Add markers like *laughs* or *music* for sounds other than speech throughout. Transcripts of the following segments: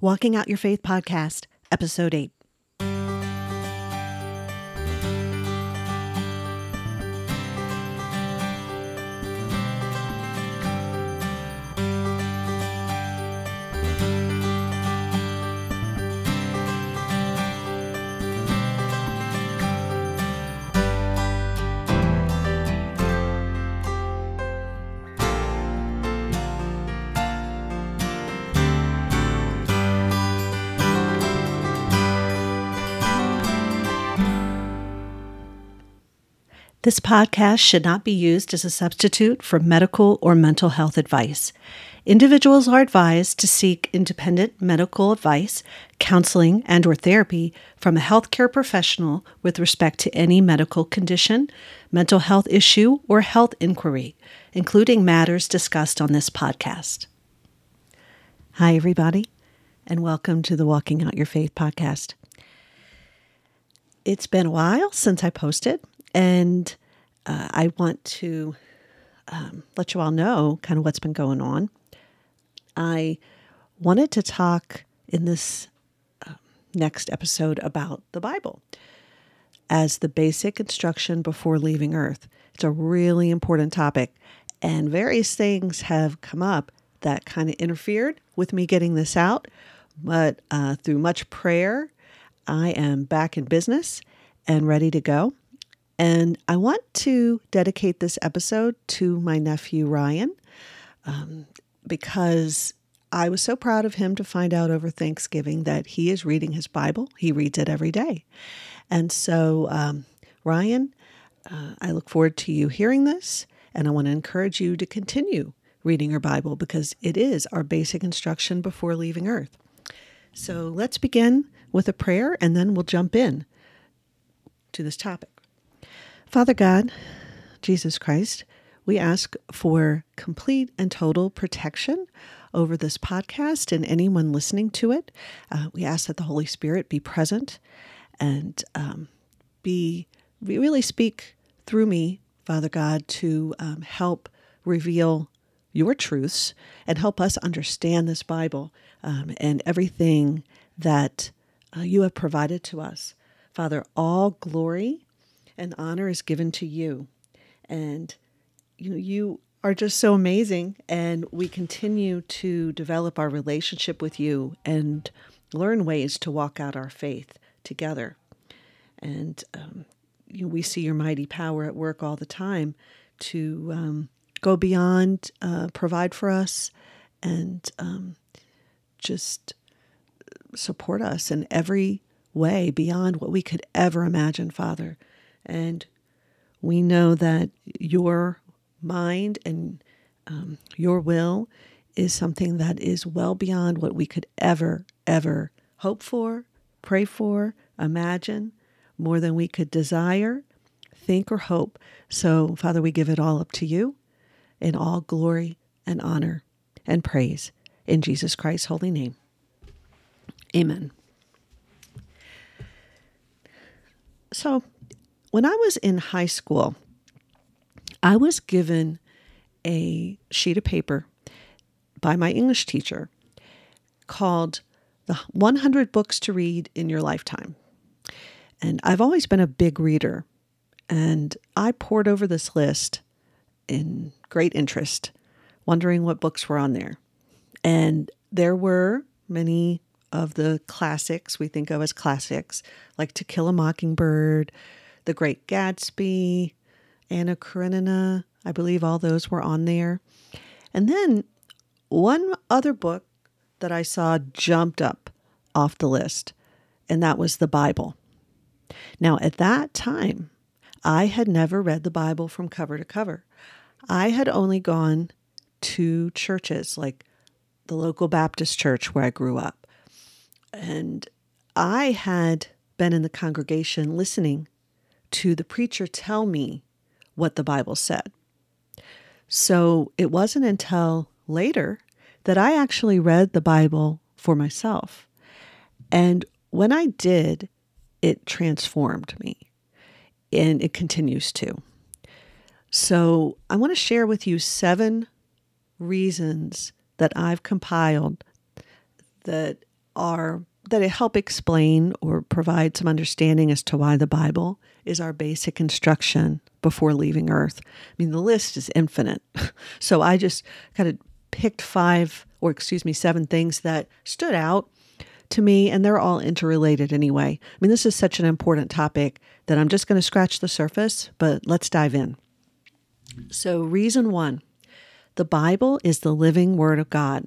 Walking Out Your Faith podcast, episode 8. This podcast should not be used as a substitute for medical or mental health advice. Individuals are advised to seek independent medical advice, counseling, and or therapy from a healthcare professional with respect to any medical condition, mental health issue, or health inquiry, including matters discussed on this podcast. Hi everybody, and welcome to the Walking Out Your Faith podcast. It's been a while since I posted and uh, I want to um, let you all know kind of what's been going on. I wanted to talk in this uh, next episode about the Bible as the basic instruction before leaving Earth. It's a really important topic, and various things have come up that kind of interfered with me getting this out. But uh, through much prayer, I am back in business and ready to go. And I want to dedicate this episode to my nephew Ryan um, because I was so proud of him to find out over Thanksgiving that he is reading his Bible. He reads it every day. And so, um, Ryan, uh, I look forward to you hearing this, and I want to encourage you to continue reading your Bible because it is our basic instruction before leaving Earth. So let's begin with a prayer and then we'll jump in to this topic. Father God, Jesus Christ, we ask for complete and total protection over this podcast and anyone listening to it. Uh, we ask that the Holy Spirit be present and um, be really speak through me, Father God, to um, help reveal your truths and help us understand this Bible um, and everything that uh, you have provided to us. Father, all glory and honor is given to you. And you know, you are just so amazing and we continue to develop our relationship with you and learn ways to walk out our faith together. And um, you know, we see your mighty power at work all the time to um, go beyond, uh, provide for us, and um, just support us in every way beyond what we could ever imagine, Father. And we know that your mind and um, your will is something that is well beyond what we could ever, ever hope for, pray for, imagine, more than we could desire, think, or hope. So, Father, we give it all up to you in all glory and honor and praise in Jesus Christ's holy name. Amen. So, when I was in high school, I was given a sheet of paper by my English teacher called The 100 Books to Read in Your Lifetime. And I've always been a big reader, and I pored over this list in great interest, wondering what books were on there. And there were many of the classics we think of as classics, like To Kill a Mockingbird, the Great Gatsby, Anna Karenina. I believe all those were on there. And then one other book that I saw jumped up off the list, and that was the Bible. Now, at that time, I had never read the Bible from cover to cover. I had only gone to churches like the local Baptist church where I grew up. And I had been in the congregation listening to the preacher tell me what the Bible said. So it wasn't until later that I actually read the Bible for myself. And when I did, it transformed me and it continues to. So I want to share with you seven reasons that I've compiled that are that it help explain or provide some understanding as to why the Bible is our basic instruction before leaving Earth. I mean, the list is infinite. *laughs* So I just kind of picked five, or excuse me, seven things that stood out to me, and they're all interrelated anyway. I mean, this is such an important topic that I'm just going to scratch the surface, but let's dive in. So, reason one the Bible is the living Word of God.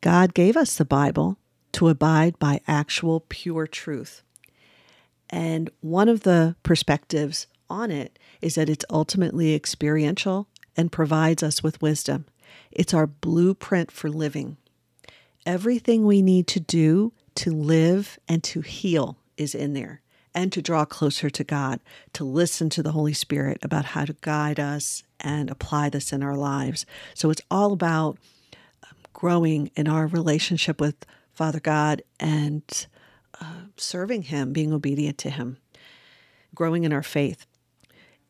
God gave us the Bible to abide by actual pure truth. And one of the perspectives on it is that it's ultimately experiential and provides us with wisdom. It's our blueprint for living. Everything we need to do to live and to heal is in there, and to draw closer to God, to listen to the Holy Spirit about how to guide us and apply this in our lives. So it's all about um, growing in our relationship with Father God and uh, serving Him, being obedient to Him, growing in our faith.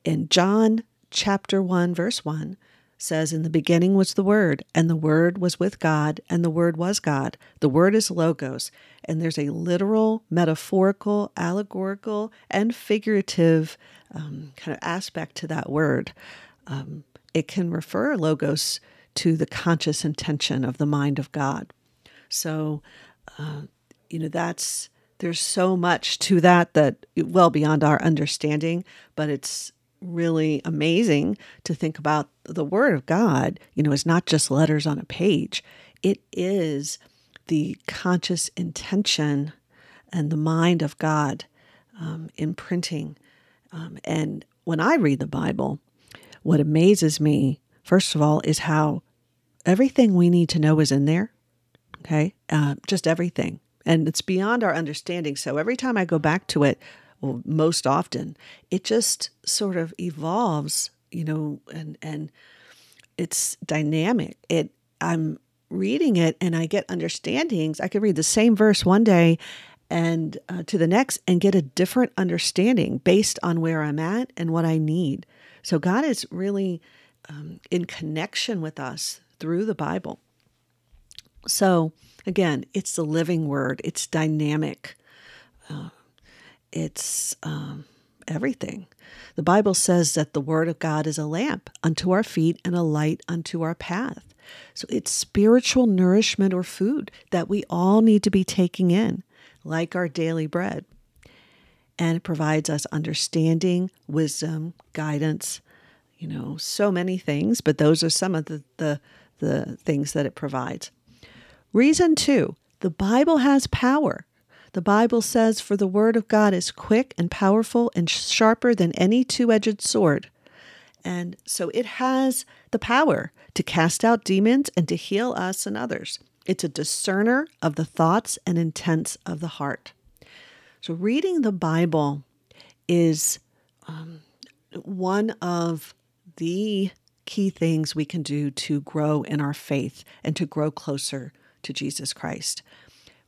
In John chapter 1, verse 1, says, In the beginning was the Word, and the Word was with God, and the Word was God. The Word is Logos. And there's a literal, metaphorical, allegorical, and figurative um, kind of aspect to that word. Um, it can refer, Logos, to the conscious intention of the mind of God. So, uh, you know, that's there's so much to that that well beyond our understanding, but it's really amazing to think about the Word of God, you know, it's not just letters on a page. It is the conscious intention and the mind of God um, imprinting. Um, and when I read the Bible, what amazes me, first of all, is how everything we need to know is in there. Okay. Uh, just everything. And it's beyond our understanding. So every time I go back to it, well, most often, it just sort of evolves, you know, and and it's dynamic. It I'm reading it and I get understandings. I could read the same verse one day and uh, to the next and get a different understanding based on where I'm at and what I need. So God is really um, in connection with us through the Bible. So again, it's the living word. It's dynamic. Uh, it's um, everything. The Bible says that the Word of God is a lamp unto our feet and a light unto our path. So it's spiritual nourishment or food that we all need to be taking in, like our daily bread. And it provides us understanding, wisdom, guidance, you know, so many things, but those are some of the, the, the things that it provides. Reason two the Bible has power. The Bible says, For the word of God is quick and powerful and sharper than any two edged sword. And so it has the power to cast out demons and to heal us and others. It's a discerner of the thoughts and intents of the heart. So, reading the Bible is um, one of the key things we can do to grow in our faith and to grow closer to Jesus Christ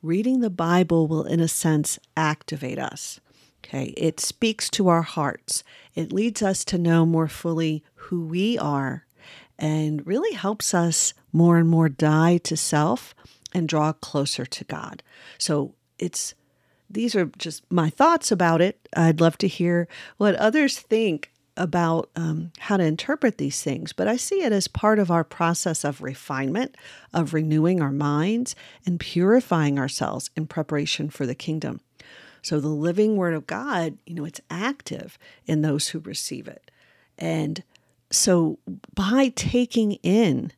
reading the Bible will, in a sense, activate us. Okay, it speaks to our hearts. It leads us to know more fully who we are and really helps us more and more die to self and draw closer to God. So it's these are just my thoughts about it. I'd love to hear what others think about um, how to interpret these things, but I see it as part of our process of refinement, of renewing our minds and purifying ourselves in preparation for the kingdom. So the living word of God, you know, it's active in those who receive it. And so by taking in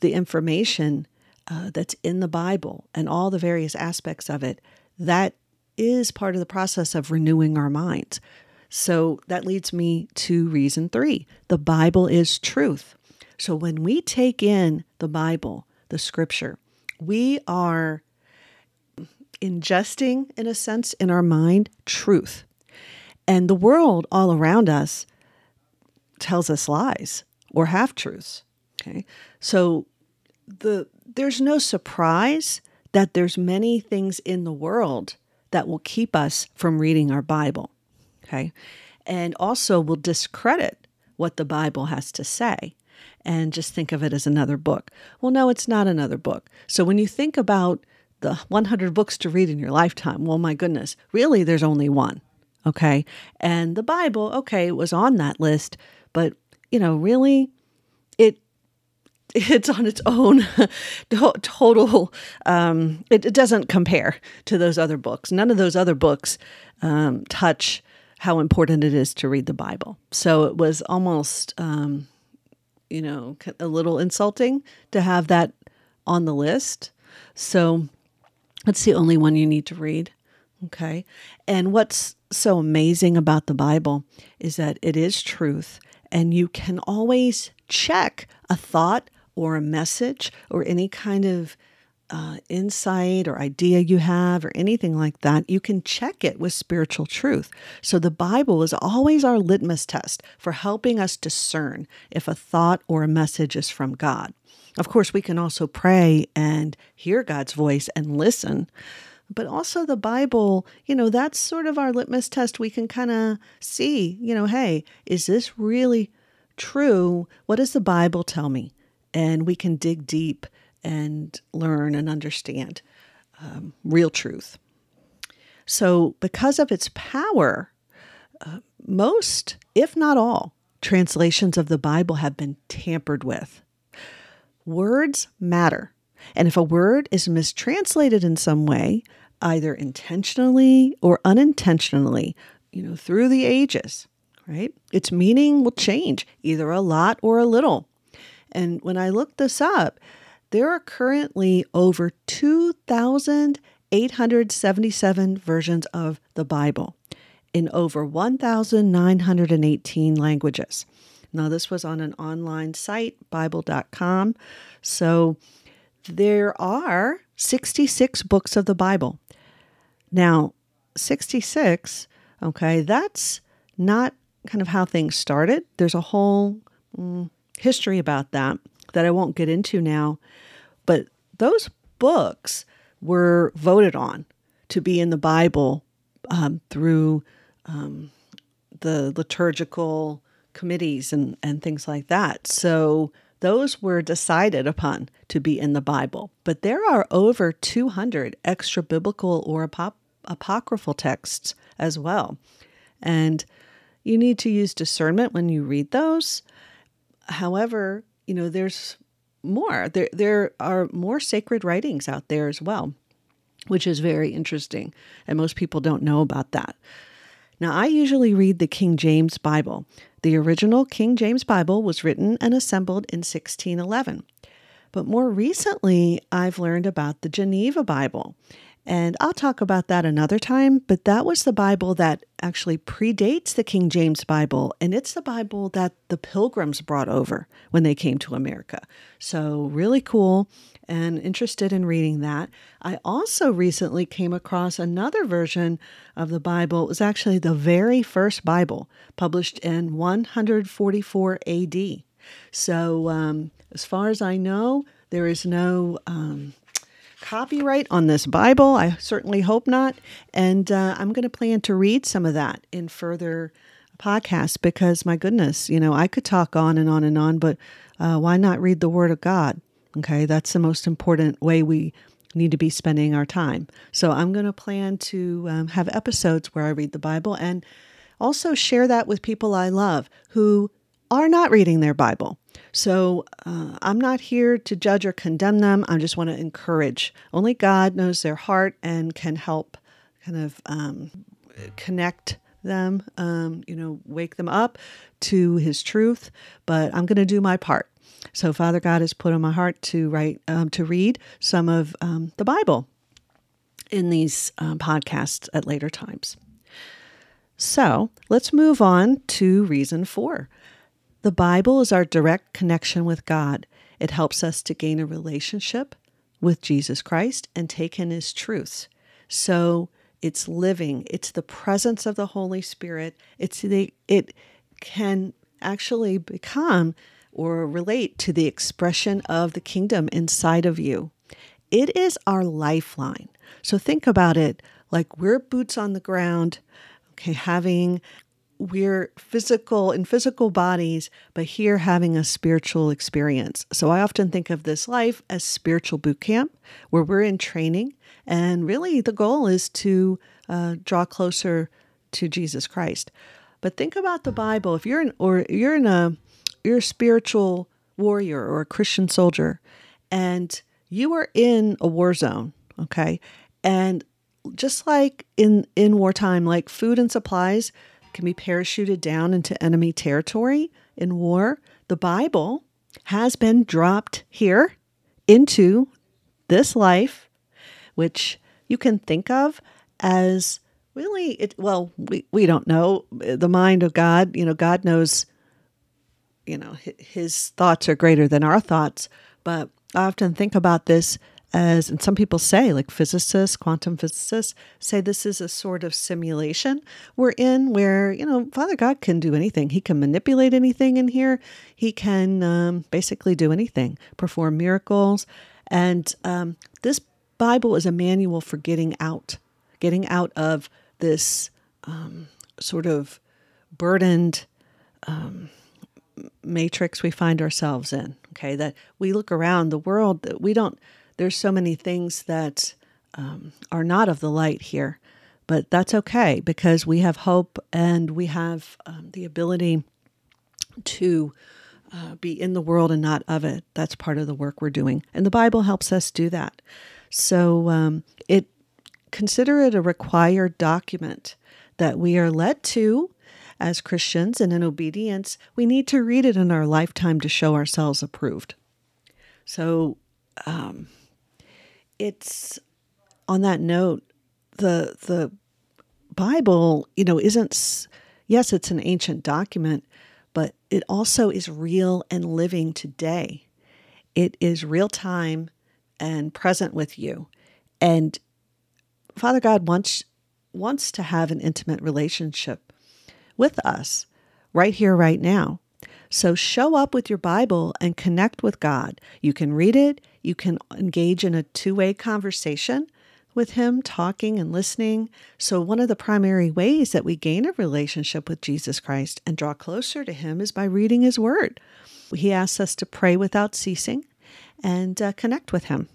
the information uh, that's in the Bible and all the various aspects of it, that is part of the process of renewing our minds. So that leads me to reason three the Bible is truth. So when we take in the Bible, the scripture, we are ingesting, in a sense, in our mind, truth. And the world all around us tells us lies or half truths. Okay. So the there's no surprise that there's many things in the world that will keep us from reading our Bible. Okay. And also will discredit what the Bible has to say and just think of it as another book. Well, no, it's not another book. So when you think about the 100 books to read in your lifetime. Well, my goodness, really, there's only one. Okay. And the Bible, okay, was on that list, but, you know, really, it *laughs* it's on its own *laughs* total um, it, it, doesn't compare to those other books none of those other books um, touch how important it is to read the bible. So it was almost um, you know a little insulting to have that on the list. So it's the only one you need to read okay? And what's so amazing about the bible is that it is truth and you can always check a thought or a message or any kind of uh, insight or idea you have or anything like that, you can check it with spiritual truth. So the Bible is always our litmus test for helping us discern if a thought or a message is from God. Of course, we can also pray and hear God's voice and listen. But also, the Bible, you know, that's sort of our litmus test. We can kind of see, you know, hey, is this really true? What does the Bible tell me? and we can dig deep and learn and understand um, real truth. So, because of its power, uh, most, if not all, translations of the Bible have been tampered with. Words matter. And if a word is mistranslated in some way, either intentionally or unintentionally, you know, through the ages, right? Its meaning will change either a lot or a little. And when I looked this up, there are currently over 2,877 versions of the Bible in over 1,918 languages. Now, this was on an online site, Bible.com. So there are 66 books of the Bible. Now, 66, okay, that's not kind of how things started. There's a whole mm, history about that that I won't get into now. But those books were voted on to be in the Bible um, through um, the liturgical committees and, and things like that. So those were decided upon to be in the Bible. But there are over 200 extra biblical or apop- apocryphal texts as well. And you need to use discernment when you read those However, you know, there's more. There there are more sacred writings out there as well, which is very interesting, and most people don't know about that. Now, I usually read the King James Bible. The original King James Bible was written and assembled in 1611. But more recently, I've learned about the Geneva Bible. And I'll talk about that another time, but that was the Bible that actually predates the King James Bible, and it's the Bible that the pilgrims brought over when they came to America. So, really cool and interested in reading that. I also recently came across another version of the Bible. It was actually the very first Bible published in 144 AD. So, um, as far as I know, there is no um, copyright on this Bible. I certainly hope not. And uh, I'm going to plan to read some of that in further podcasts because, my goodness, you know, I could talk on and on and on, but uh, why not read the Word of God? Okay, that's the most important way we need to be spending our time. So I'm going to plan to um, have episodes where I read the Bible and also share that with people I love who are not reading their Bible. So uh, I'm not here to judge or condemn them. I just want to encourage. Only God knows their heart and can help kind of um, connect them, um, you know, wake them up to His truth. But I'm going to do my part. So Father God has put on my heart to write, um, to read some of um, the Bible in these um, podcasts at later times. So let's move on to reason four. The Bible is our direct connection with God. It helps us to gain a relationship with Jesus Christ and take in his truths. So it's living, it's the presence of the Holy Spirit. It's the it can actually become or relate to the expression of the kingdom inside of you. It is our lifeline. So think about it like we're boots on the ground, okay, having we're physical in physical bodies, but here having a spiritual experience. So I often think of this life as spiritual boot camp, where we're in training, and really the goal is to uh, draw closer to Jesus Christ. But think about the Bible. If you're in, or you're in a, you're a spiritual warrior or a Christian soldier, and you are in a war zone, okay, and just like in in wartime, like food and supplies can be parachuted down into enemy territory in war. The Bible has been dropped here into this life, which you can think of as really it well we, we don't know the mind of god you know god knows you know his thoughts are greater than our thoughts but i often think about this as and some people say like physicists quantum physicists say this is a sort of simulation we're in where you know father god can do anything. He can manipulate anything in here. He can um, basically do anything perform miracles. And um, this bible is a manual for getting out getting out of this um, sort of burdened um, matrix we find ourselves in okay? That we look around the world that we don't there's so many things that um, are not of the light here, but that's okay because we have hope and we have um, the ability to uh, be in the world and not of it. That's part of the work we're doing, and the Bible helps us do that. So um, it consider it a required document that we are led to as Christians, and in obedience, we need to read it in our lifetime to show ourselves approved. So, um, it's on that note, the the Bible, you know, isn't yes, it's an ancient document, but it also is real and living today. It is real time and present with you. And Father God wants wants to have an intimate relationship with us right here right now. So show up with your Bible and connect with God. You can read it, you can engage in a two way conversation with Him, talking and listening. So, one of the primary ways that we gain a relationship with Jesus Christ and draw closer to Him is by reading His Word. He asks us to pray without ceasing and uh, connect with Him.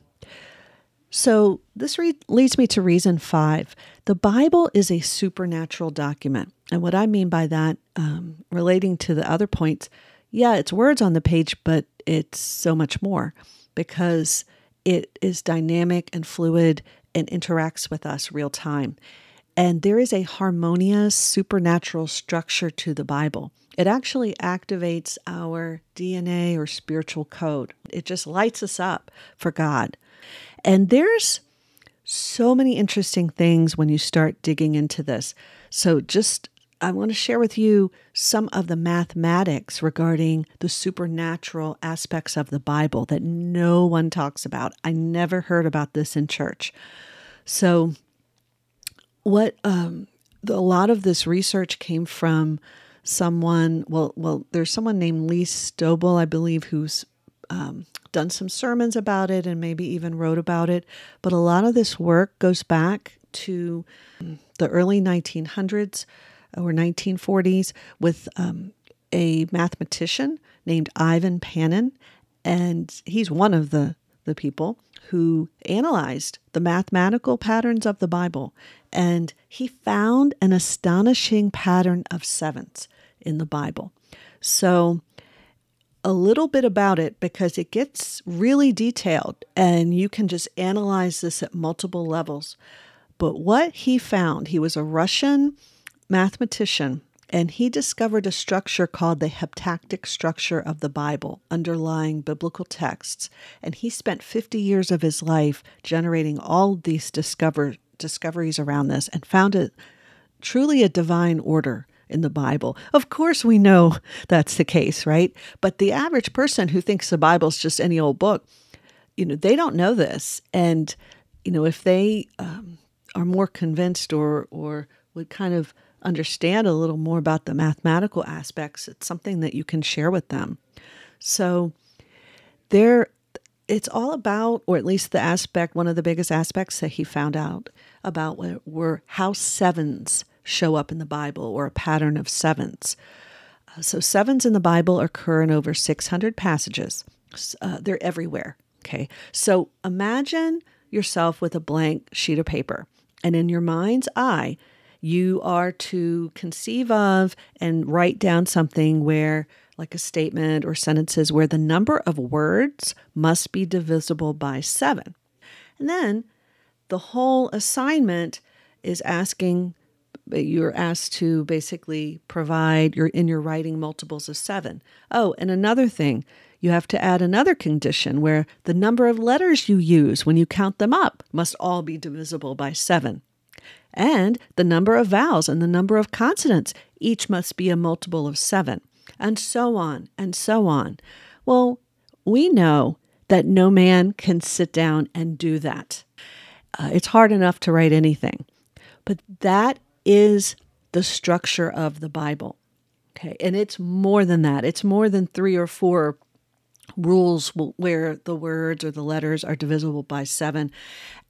So, this re- leads me to reason five. The Bible is a supernatural document. And what I mean by that, um, relating to the other points, yeah, it's words on the page, but it's so much more because it is dynamic and fluid and interacts with us real time. And there is a harmonious supernatural structure to the Bible. It actually activates our DNA or spiritual code. It just lights us up for God. And there's so many interesting things when you start digging into this. So just I want to share with you some of the mathematics regarding the supernatural aspects of the Bible that no one talks about. I never heard about this in church. So, what um, the, a lot of this research came from someone. Well, well, there's someone named Lee Strobel, I believe, who's um, done some sermons about it and maybe even wrote about it. But a lot of this work goes back to the early 1900s or 1940s with um, a mathematician named Ivan Panin, and he's one of the the people who analyzed the mathematical patterns of the Bible, and he found an astonishing pattern of sevens in the Bible. So, a little bit about it because it gets really detailed and you can just analyze this at multiple levels. But what he found, he was a Russian mathematician, and he discovered a structure called the heptadic structure of the Bible, underlying biblical texts. And he spent 50 years of his life generating all these discover, discoveries around this and found it truly a divine order in the Bible. Of course, we know that's the case, right? But the average person who thinks the Bible's just any old book, you know, they don't know this. And, you know, if they um, are more convinced or, or would kind of understand a little more about the mathematical aspects, it's something that you can share with them. So there it's all about, or at least the aspect, one of the biggest aspects that he found out about were, were how sevens show up in the Bible or a pattern of sevens. Uh, so, sevens in the Bible occur in over 600 passages. Uh, they're everywhere. Okay. So, imagine yourself with a blank sheet of paper, and in your mind's eye, you are to conceive of and write down something where, like a statement or sentences, where the number of words must be divisible by seven. And then the whole assignment is asking you're asked to basically provide you're in your writing multiples of 7. Oh, and another thing, you have to add another condition where the number of letters you use when you count them up must all be divisible by 7. And the number of vowels and the number of consonants each must be a multiple of 7, and so on and so on. Well, we know that no man can sit down and do that. Uh, it's hard enough to write anything. But that is the structure of the Bible. Okay. And it's more than that, it's more than three or four rules where the words or the letters are divisible by seven.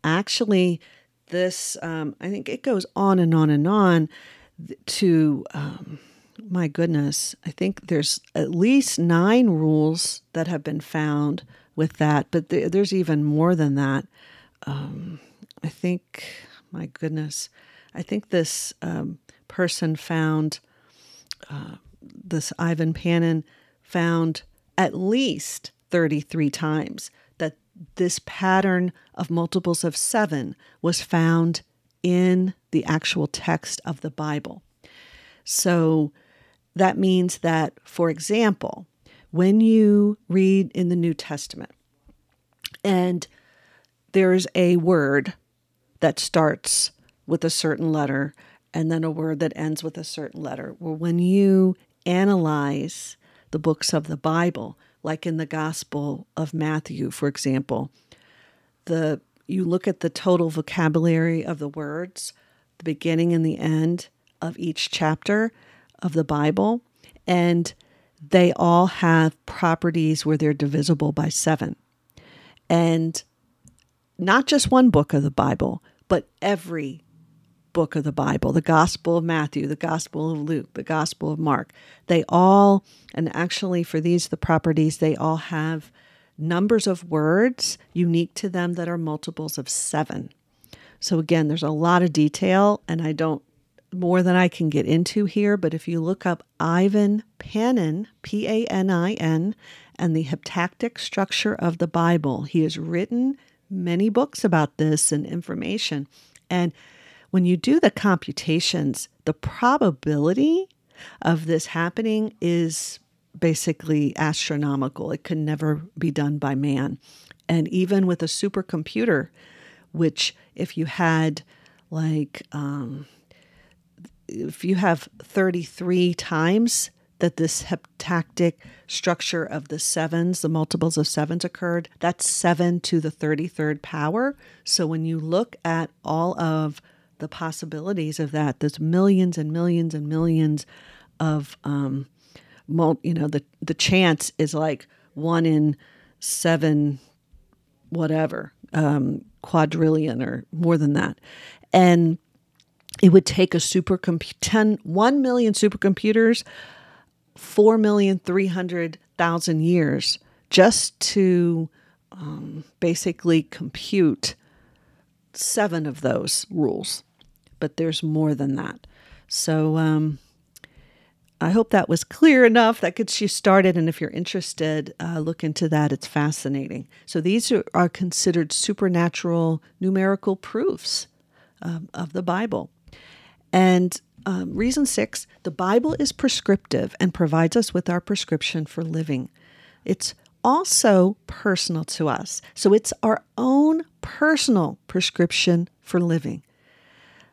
Actually, this, um, I think it goes on and on and on to, um, my goodness, I think there's at least nine rules that have been found with that, but th- there's even more than that. Um, I think, my goodness, I think this um, person found, uh, this Ivan Panin found at least 33 times that this pattern of multiples of seven was found in the actual text of the Bible. So that means that, for example, when you read in the New Testament and there's a word that starts with a certain letter and then a word that ends with a certain letter. Well, when you analyze the books of the Bible, like in the Gospel of Matthew, for example, the you look at the total vocabulary of the words, the beginning and the end of each chapter of the Bible, and they all have properties where they're divisible by seven. And not just one book of the Bible, but every book of the Bible the Gospel of Matthew, the Gospel of Luke, the Gospel of Mark. They all, and actually for these, the properties, they all have numbers of words unique to them that are multiples of seven. So again, there's a lot of detail, and I don't more than I can get into here, but if you look up Ivan Panin, P A N I N, and the heptadic structure of the Bible, he has written many books about this and information. And when you do the computations, the probability of this happening is basically astronomical. It can never be done by man. And even with a supercomputer, which if you had like, um, if you have 33 times that this heptadic structure of the sevens, the multiples of sevens occurred, that's seven to the 33rd power. So when you look at all of the possibilities of that, there's millions and millions and millions of, um, you know, the, the chance is like one in seven, whatever, um, quadrillion or more than that. And it would take a supercomputer, 10, 1 million supercomputers 4,300,000 years just to um, basically compute seven of those rules. But there's more than that. So um, I hope that was clear enough. That gets you started. And if you're interested, uh, look into that. It's fascinating. So these are, are considered supernatural numerical proofs um, of the Bible. And um, reason six the Bible is prescriptive and provides us with our prescription for living. It's also personal to us. So it's our own personal prescription for living.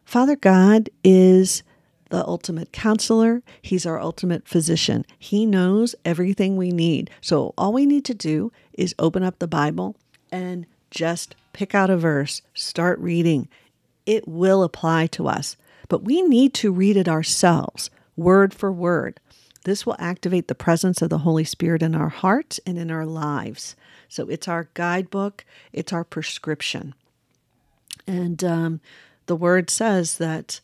Father God is the ultimate counselor. He's our ultimate physician. He knows everything we need. So all we need to do is open up the Bible and just pick out a verse, start reading. It will apply to us but we need to read it ourselves, word for word. This will activate the presence of the Holy Spirit in our hearts and in our lives. So it's our guidebook, it's our prescription. And um, the word says that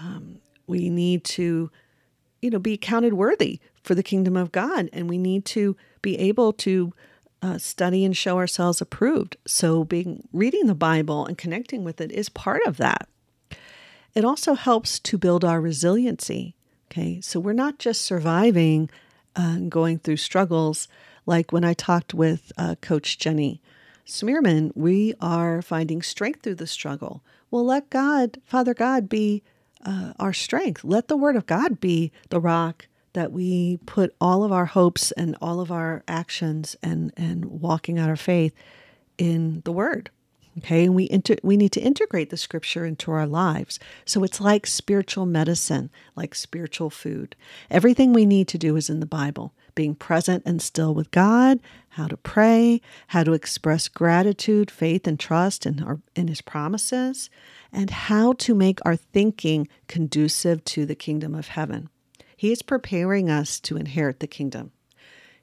um, we need to, you know, be counted worthy for the kingdom of God, and we need to be able to uh, study and show ourselves approved. So, being reading the Bible and connecting with it is part of that. It also helps to build our resiliency. Okay, so we're not just surviving uh, and going through struggles. Like when I talked with uh, Coach Jenny Smearman, we are finding strength through the struggle. Well, let God, Father God, be uh, our strength. Let the Word of God be the rock that we put all of our hopes and all of our actions and, and walking out our faith in the Word. Okay, and we inter- we need to integrate the scripture into our lives. So it's like spiritual medicine, like spiritual food. Everything we need to do is in the Bible. Being present and still with God, how to pray, how to express gratitude, faith, and trust in our in His promises, and how to make our thinking conducive to the kingdom of heaven. He is preparing us to inherit the kingdom.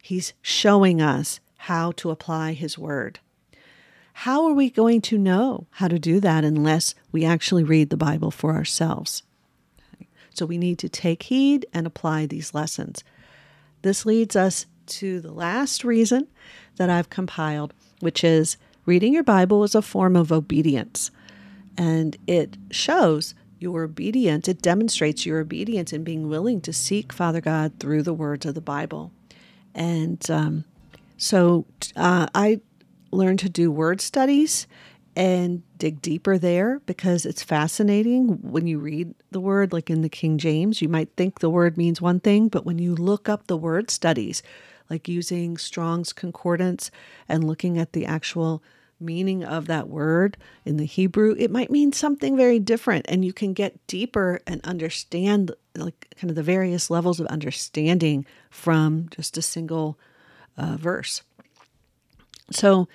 He's showing us how to apply His word. How are we going to know how to do that unless we actually read the Bible for ourselves? So we need to take heed and apply these lessons. This leads us to the last reason that I've compiled, which is reading your Bible is a form of obedience. And it shows your obedience, it demonstrates your obedience in being willing to seek Father God through the words of the Bible. And um, so uh, I learned to do word studies and dig deeper there because it's fascinating. When you read the word like in the King James you might think the word means one thing but when you look up the word studies like using Strong's concordance and looking at the actual meaning of that word in the Hebrew it might mean something very different. And you can get deeper and understand like kind of the various levels of understanding from just a single uh, verse. So,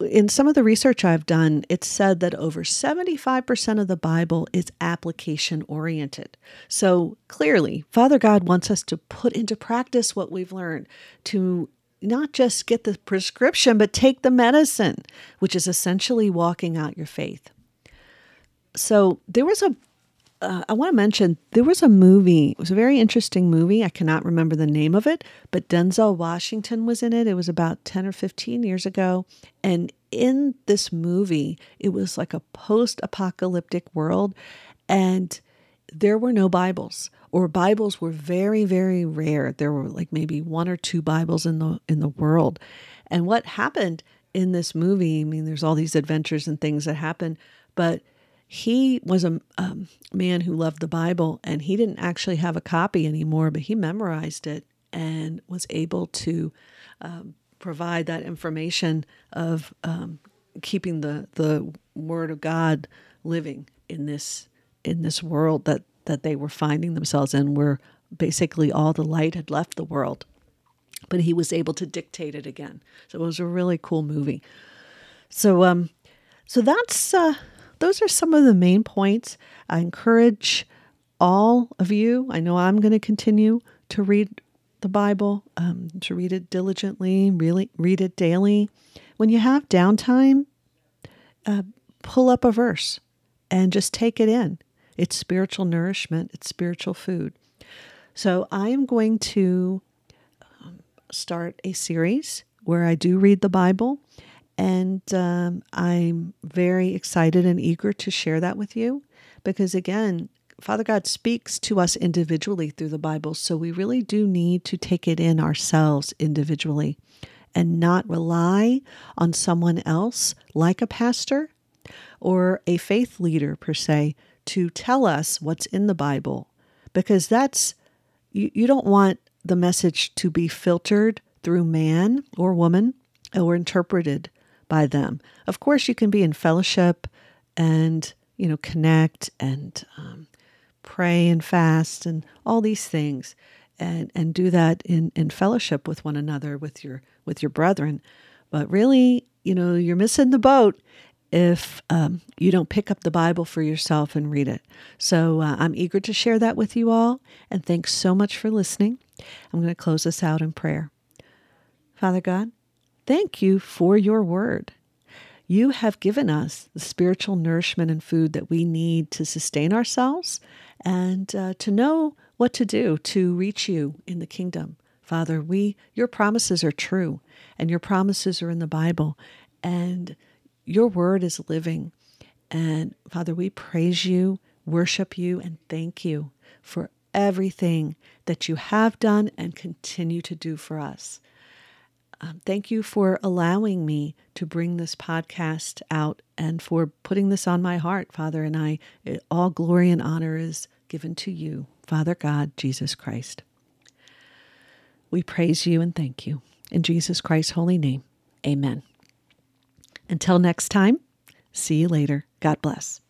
in some of the research I've done, it's said that over 75% of the Bible is application oriented. So clearly, Father God wants us to put into practice what we've learned, to not just get the prescription, but take the medicine, which is essentially walking out your faith. So there was a uh, I want to mention there was a movie. It was a very interesting movie. I cannot remember the name of it, but Denzel Washington was in it. It was about 10 or 15 years ago. And in this movie, it was like a post apocalyptic world. And there were no Bibles, or Bibles were very, very rare. There were like maybe one or two Bibles in the in the world. And what happened in this movie, I mean, there's all these adventures and things that happen, but he was a um, man who loved the Bible and he didn't actually have a copy anymore, but he memorized it and was able to um, provide that information of um, keeping the, the Word of God living in this in this world that, that they were finding themselves in, where basically all the light had left the world. But he was able to dictate it again. So it was a really cool movie. So um, so that's uh, those are some of the main points. I encourage all of you, I know I'm going to continue to read the Bible, um, to read it diligently, really read it daily. When you have downtime, uh, pull up a verse and just take it in. It's spiritual nourishment, it's spiritual food. So I am going to um, start a series where I do read the Bible and um, I'm very excited and eager to share that with you because, again, Father God speaks to us individually through the Bible. So we really do need to take it in ourselves individually and not rely on someone else, like a pastor or a faith leader per se, to tell us what's in the Bible. Because that's, you, you don't want the message to be filtered through man or woman or interpreted by them. Of course, you can be in fellowship and, you know, connect and um, pray and fast and all these things and, and do that in, in fellowship with one another, with your, with your brethren. But really, you know, you're missing the boat if um, you don't pick up the Bible for yourself and read it. So uh, I'm eager to share that with you all. And thanks so much for listening. I'm going to close this out in prayer. Father God, Thank you for your word. you have given us the spiritual nourishment and food that we need to sustain ourselves and uh, to know what to do to reach you in the kingdom. Father, we your promises are true and your promises are in the Bible and your word is living. And Father, we praise you, worship you and thank you for everything that you have done and continue to do for us. Um, thank you for allowing me to bring this podcast out and for putting this on my heart, Father. And I, all glory and honor is given to you, Father God, Jesus Christ. We praise you and thank you. In Jesus Christ's holy name, amen. Until next time, see you later. God bless.